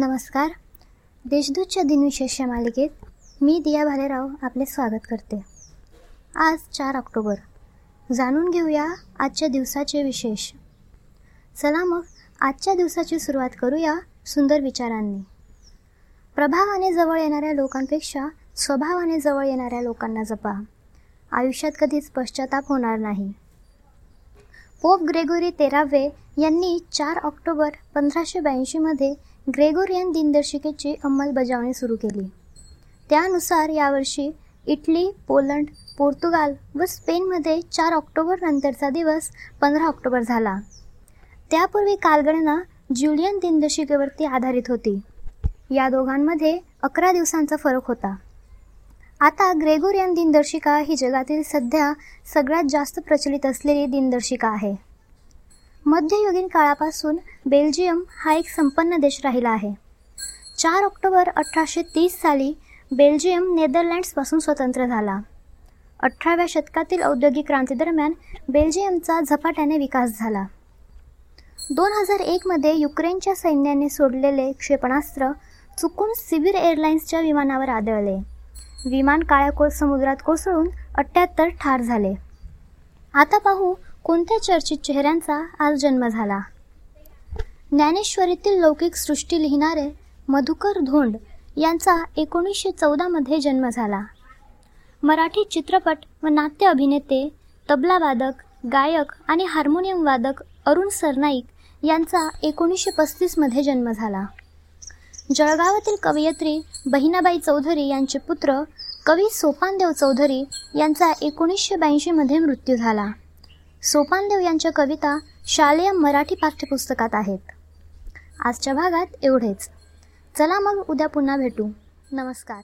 नमस्कार. देशदूतच्या दिनविशेष या मालिकेत मी दिया भालेराव आपले स्वागत करते. आज चार ऑक्टोबर. जाणून घेऊया आजच्या दिवसाचे विशेष. चला मग आजच्या दिवसाची सुरुवात करूया सुंदर विचारांनी. प्रभावाने जवळ येणाऱ्या लोकांपेक्षा स्वभावाने जवळ येणाऱ्या लोकांना जपा. आयुष्यात कधीच पश्चाताप होणार नाही. पोप ग्रेगोरी तेरावे यांनी चार ऑक्टोबर पंधराशे ब्याऐंशीमध्ये ग्रेगोरियन दिनदर्शिकेची अंमलबजावणी सुरू केली. त्यानुसार यावर्षी इटली पोलंड पोर्तुगाल व स्पेनमध्ये चार ऑक्टोबर नंतरचा दिवस पंधरा ऑक्टोबर झाला. त्यापूर्वी कालगणना ज्युलियन दिनदर्शिकेवरती आधारित होती. या दोघांमध्ये अकरा दिवसांचा फरक होता. आता ग्रेगोरियन दिनदर्शिका ही जगातील सध्या सगळ्यात जास्त प्रचलित असलेली दिनदर्शिका आहे. मध्ययुगीन काळापासून बेल्जियम हा एक संपन्न देश राहिला आहे. चार ऑक्टोबर अठराशे तीस साली बेल्जियम नेदरलँड्सपासून स्वतंत्र झाला. अठराव्या शतकातील औद्योगिक क्रांतीदरम्यान बेल्जियमचा झपाट्याने विकास झाला. दोन हजार एकमध्ये युक्रेनच्या सैन्याने सोडलेले क्षेपणास्त्र चुकून सिव्हिर एअरलाइन्सच्या विमानावर आदळले. विमान काळ्याकोळ समुद्रात कोसळून अठ्ठ्याहत्तर ठार झाले. आता पाहू कोणत्या चर्चित चेहऱ्यांचा आज जन्म झाला. ज्ञानेश्वरीतील लौकिक सृष्टी लिहिणारे मधुकर धोंड यांचा एकोणीसशे चौदामध्ये जन्म झाला. मराठी चित्रपट व नाट्य अभिनेते तबलावादक गायक आणि हार्मोनियम वादक अरुण सरनाईक यांचा एकोणीसशे पस्तीसमध्ये जन्म झाला. जळगावातील कवयित्री बहिणाबाई चौधरी यांचे पुत्र कवी सोपानदेव चौधरी यांचा एकोणीसशे ब्याऐंशीमध्ये मृत्यू झाला. सोपानदेव यांच्या कविता शालेय मराठी पाठ्यपुस्तकात आहेत. आजच्या भागात एवढेच. चला मग उद्या पुन्हा भेटू. नमस्कार.